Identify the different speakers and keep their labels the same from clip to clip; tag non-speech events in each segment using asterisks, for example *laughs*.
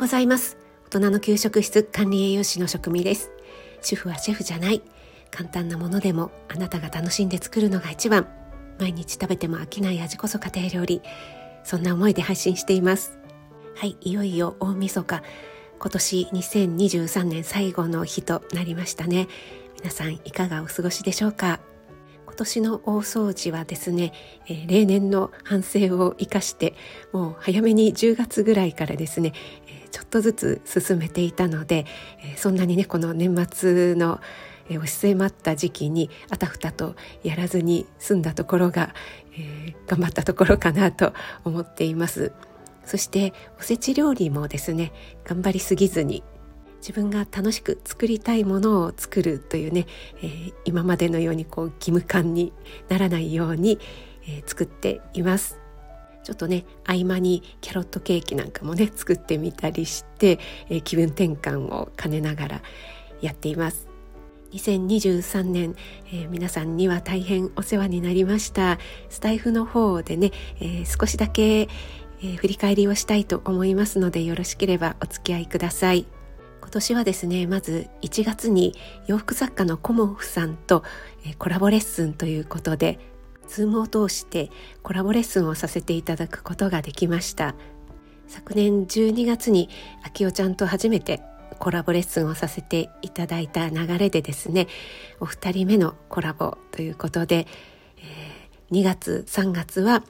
Speaker 1: うございます。大人の給食室管理栄養士の職味です。主婦はシェフじゃない。簡単なものでもあなたが楽しんで作るのが一番。毎日食べても飽きない味こそ家庭料理。そんな思いで配信しています。はいいよいよ大晦日。今年2023年最後の日となりましたね。皆さんいかがお過ごしでしょうか？今年の大掃除はですね、えー、例年の反省を生かしてもう早めに10月ぐらいからですね、ちょっとずつ進めていたので、えー、そんなにねこの年末のえ押し迫った時期にあたふたとやらずに済んだところが、えー、頑張ったところかなと思っています。そしておせち料理もですね頑張りすぎずに自分が楽しく作りたいものを作るというね、えー、今までのようにこう義務感にならないように、えー、作っています。ちょっとね合間にキャロットケーキなんかもね作ってみたりして、えー、気分転換を兼ねながらやっています。2023年、えー、皆さんには大変お世話になりました。スタイフの方でね、えー、少しだけ、えー、振り返りをしたいと思いますのでよろしければお付き合いください。今年はですねまず1月に洋服作家のコモフさんと、えコラボレッスンということで Zoom を通してコラボレッスンをさせていただくことができました。昨年12月にあきおちゃんと初めてコラボレッスンをさせていただいた流れでですねお二人目のコラボということで、えー、2月3月は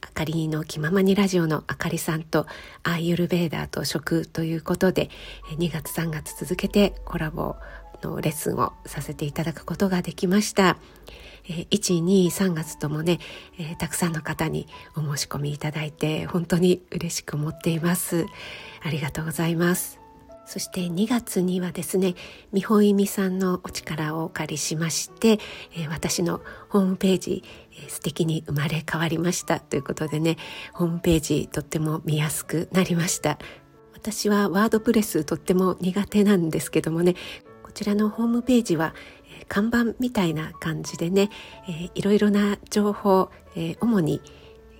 Speaker 1: あかりの気ままにラジオのあかりさんとアーユルベーダーと食ということで2月3月続けてコラボのレッスンをさせていただくことができました。え1、2、3月ともね、えー、たくさんの方にお申し込みいただいて本当に嬉しく思っています。ありがとうございます。そして2月にはですね美穂意味さんのお力をお借りしまして、えー、私のホームページ、えー、素敵に生まれ変わりましたということでねホームページとっても見やすくなりました私はワードプレスとっても苦手なんですけどもねちらのホームページは、え、看板みたいな感じでね、えー、いろいろな情報、えー、主に、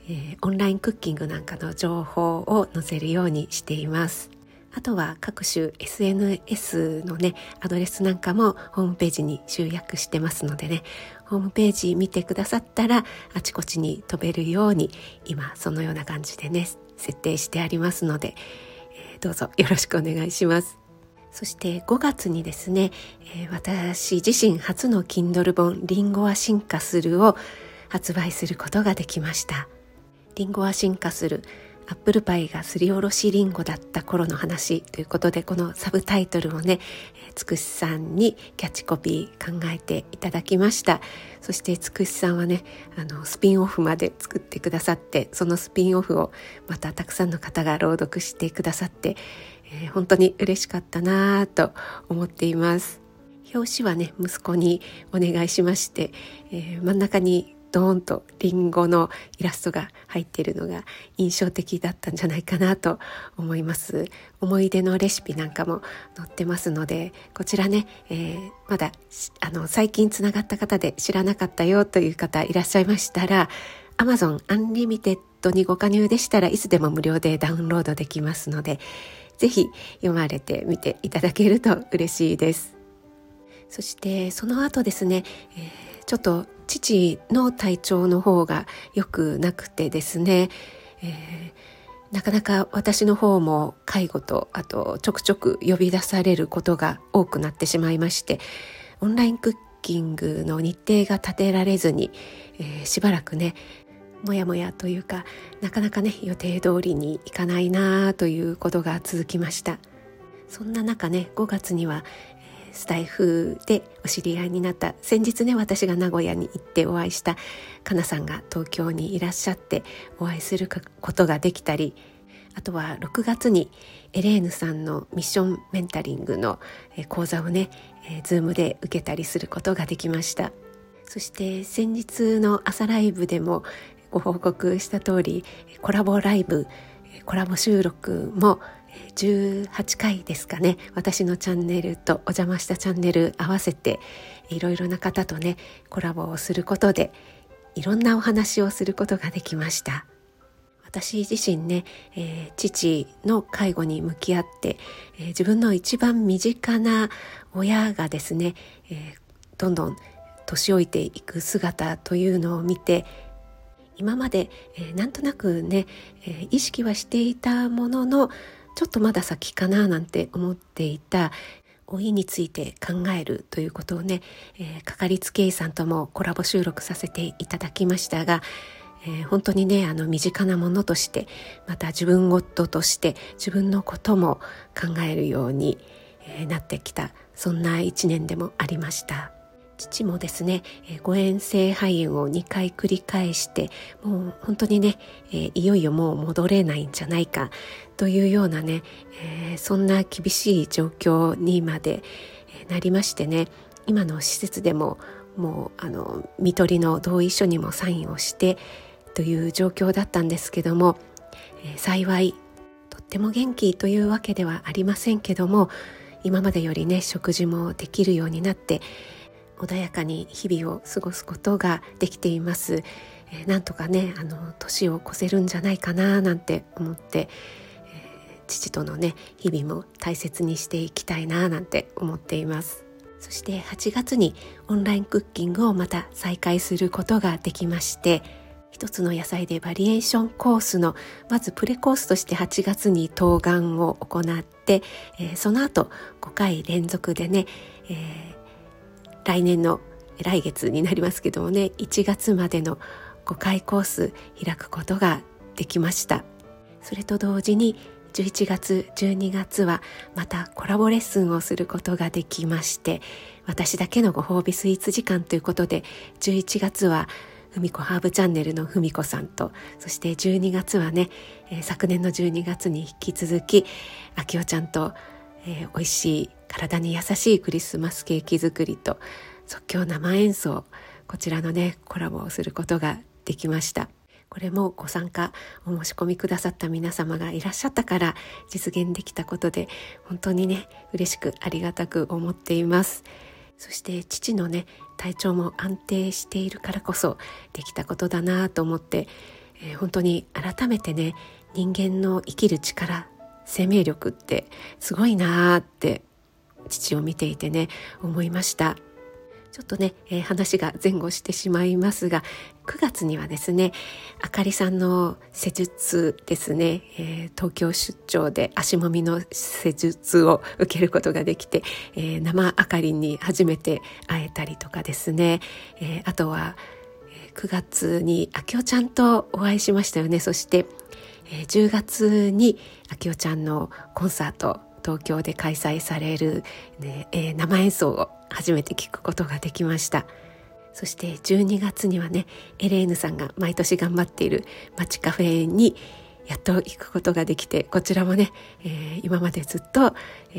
Speaker 1: えー、オンラインクッキングなんかの情報を載せるようにしていますあとは各種 SNS のね、アドレスなんかもホームページに集約してますのでね、ホームページ見てくださったらあちこちに飛べるように今そのような感じでね、設定してありますので、どうぞよろしくお願いします。そして5月にですね、えー、私自身初の Kindle 本リンゴは進化するを発売することができました。リンゴは進化するアップルパイがすりおろしりんごだった頃の話ということでこのサブタイトルをねつくしさんにキャッチコピー考えていただきましたそしてつくしさんはねあのスピンオフまで作ってくださってそのスピンオフをまたたくさんの方が朗読してくださって、えー、本当に嬉しかったなと思っています。表紙はね息子にお願いしまして、えー、真ん中にドーンとリンゴのイラストが入っているのが印象的だったんじゃないかなと思います。思い出のレシピなんかも載ってますのでこちらね、えー、まだあの最近つながった方で知らなかったよという方いらっしゃいましたら Amazon Unlimited にご加入でしたらいつでも無料でダウンロードできますのでぜひ読まれてみていただけると嬉しいです。そしてその後ですね、えーちょっと父の体調の方が良くなくてですね、えー、なかなか私の方も介護とあとちょくちょく呼び出されることが多くなってしまいましてオンラインクッキングの日程が立てられずに、えー、しばらくねもやもやというかなかなかね予定通りにいかないなということが続きました。そんな中ね5月には、スタイフでお知り合いになった先日ね私が名古屋に行ってお会いしたかなさんが東京にいらっしゃってお会いすることができたりあとは6月にエレーヌさんのミッションメンタリングの講座をね、えー、ズームで受けたりすることができました。そして先日の朝ライブでもご報告した通りコラボライブコラボ収録も18回ですかね。私のチャンネルとお邪魔したチャンネル合わせていろいろな方とねコラボをすることでいろんなお話をすることができました。私自身ね、えー、父の介護に向き合って、えー、自分の一番身近な親がですね、えー、どんどん年老いていく姿というのを見て今まで、えー、なんとなくね、えー、意識はしていたもののちょっとまだ先かななんて思っていた老いについて考えるということをね、えー、かかりつけ医さんともコラボ収録させていただきましたが、えー、本当にねあの身近なものとしてまた自分事ととして自分のことも考えるように、え、なってきたそんな一年でもありました。父もですね、え誤嚥性肺炎を2回繰り返してもう本当にね、えいよいよもう戻れないんじゃないかというようなね、えー、そんな厳しい状況にまでなりましてね今の施設でももうあの看取りの同意書にもサインをしてという状況だったんですけども、えー、幸いとっても元気というわけではありませんけども今までよりね食事もできるようになって穏やかに日々を過ごすことができています、えー、なんとかねあの年を越せるんじゃないかななんて思って、えー、父とのね日々も大切にしていきたいななんて思っています。そして8月にオンラインクッキングをまた再開することができまして一つの野菜でバリエーションコースのまずプレコースとして8月に冬瓜を行って、えー、その後5回連続でね、えー、来年の来月になりますけどもね1月までの5回コース開くことができました。それと同時に11月12月はまたコラボレッスンをすることができまして私だけのご褒美スイーツ時間ということで11月はふみこハーブチャンネルのふみこさんとそして12月はね、えー、昨年の12月に引き続きあきおちゃんと、えー、美味しい体に優しいクリスマスケーキ作りと即興生演奏こちらのねコラボをすることができました。これもご参加お申し込みくださった皆様がいらっしゃったから実現できたことで本当にね嬉しくありがたく思っています。そして父のね体調も安定しているからこそできたことだなと思って、えー、本当に改めてね人間の生きる力生命力ってすごいなって父を見ていてね思いました。ちょっとね、えー、話が前後してしまいますが9月にはですねあかりさんの施術ですね、えー、東京出張で足もみの施術を受けることができて、えー、生あかりに初めて会えたりとかですね、え、あとは9月にあきおちゃんとお会いしましたよね。そして、え、10月にあきおちゃんのコンサート東京で開催される、ねえー、生演奏を初めて聞くことができました。そして12月にはねエレーヌさんが毎年頑張っている街カフェにやっと行くことができてこちらもね、えー、今までずっと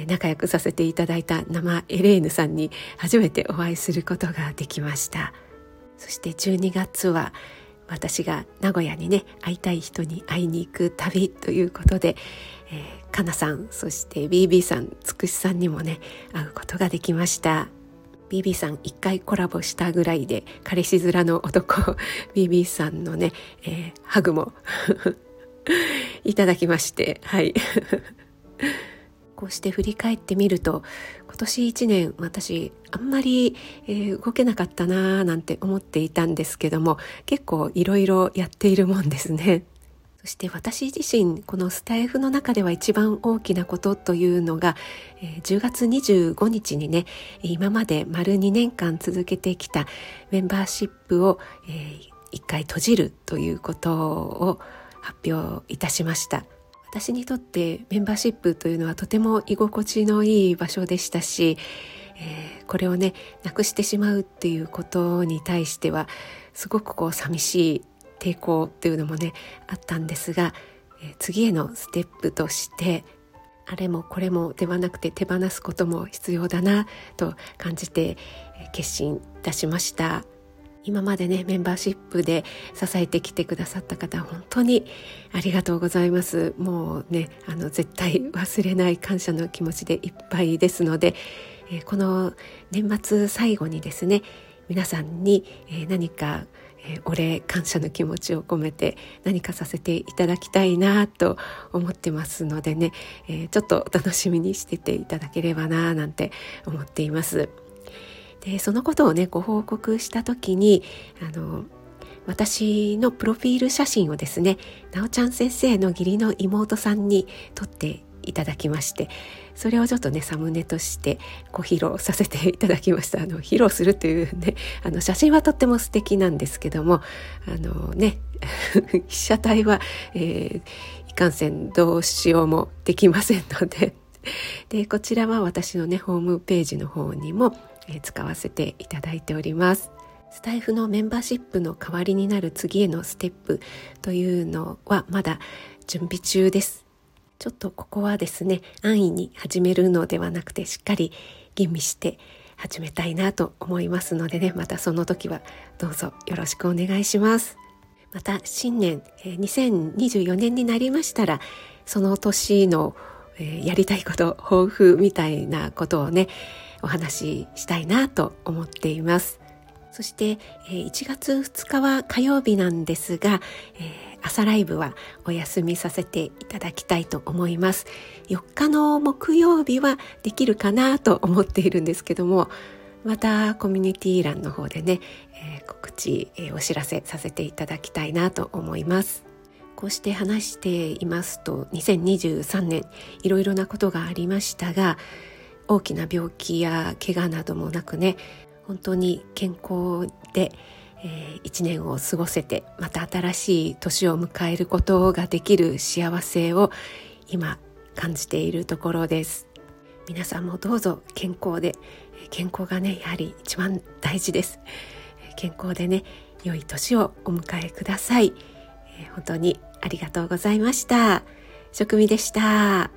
Speaker 1: 仲良くさせていただいた生エレーヌさんに初めてお会いすることができました。そして12月は私が名古屋にね会いたい人に会いに行く旅ということで、えー、かなさんそして BB さんつくしさんにもね会うことができました BB さん一回コラボしたぐらいで彼氏面の男 BB *laughs* さんのね、えー、ハグも *laughs* いただきましてはい *laughs* こうして振り返ってみると今年1年私あんまり、えー、動けなかったなーなんて思っていたんですけども結構いろいろやっているもんですね。そして私自身このスタイフの中では一番大きなことというのが、えー、10月25日にね今まで丸2年間続けてきたメンバーシップを、一回閉じるということを発表いたしました。私にとってメンバーシップというのはとても居心地のいい場所でしたし、えー、これをねなくしてしまうっていうことに対してはすごくこう寂しい抵抗っていうのもねあったんですが、え、次へのステップとしてあれもこれもではなくて手放すことも必要だなと感じて、え、決心いたしました。今までねメンバーシップで支えてきてくださった方本当にありがとうございます。もうねあの絶対忘れない感謝の気持ちでいっぱいですので、え、この年末最後にですね皆さんに、え、何かえー、お礼感謝の気持ちを込めて何かさせていただきたいなと思ってますのでね、えー、ちょっと楽しみにしてていただければななんて思っています。でそのことをねご報告した時にあの私のプロフィール写真をですねなおちゃん先生の義理の妹さんに撮っていただきましてそれをちょっとねサムネとしてご披露させていただきましたあの披露するというねあの写真はとっても素敵なんですけどもあのね *laughs* 被写体は、えー、いかんせんどうしようもできませんのででこちらは私のねホームページの方にも、えー、使わせていただいております。スタイフのメンバーシップの代わりになる次へのステップというのはまだ準備中です。ちょっとここはですね安易に始めるのではなくてしっかり吟味して始めたいなと思いますのでねまたその時はどうぞよろしくお願いします。また新年2024年になりましたらその年のやりたいこと抱負みたいなことをねお話ししたいなと思っています。そして1月2日は火曜日なんですが、えー朝ライブはお休みさせていただきたいと思います。4日の木曜日はできるかなと思っているんですけどもまたコミュニティ欄の方でね、えー、告知、えー、お知らせさせていただきたいなと思います。こうして話していますと2023年いろいろなことがありましたが大きな病気や怪我などもなくね本当に健康でえー、1年を過ごせてまた新しい年を迎えることができる幸せを今感じているところです。皆さんもどうぞ健康で健康がねやはり一番大事です。健康でね良い年をお迎えください、えー、本当にありがとうございました。食味でした。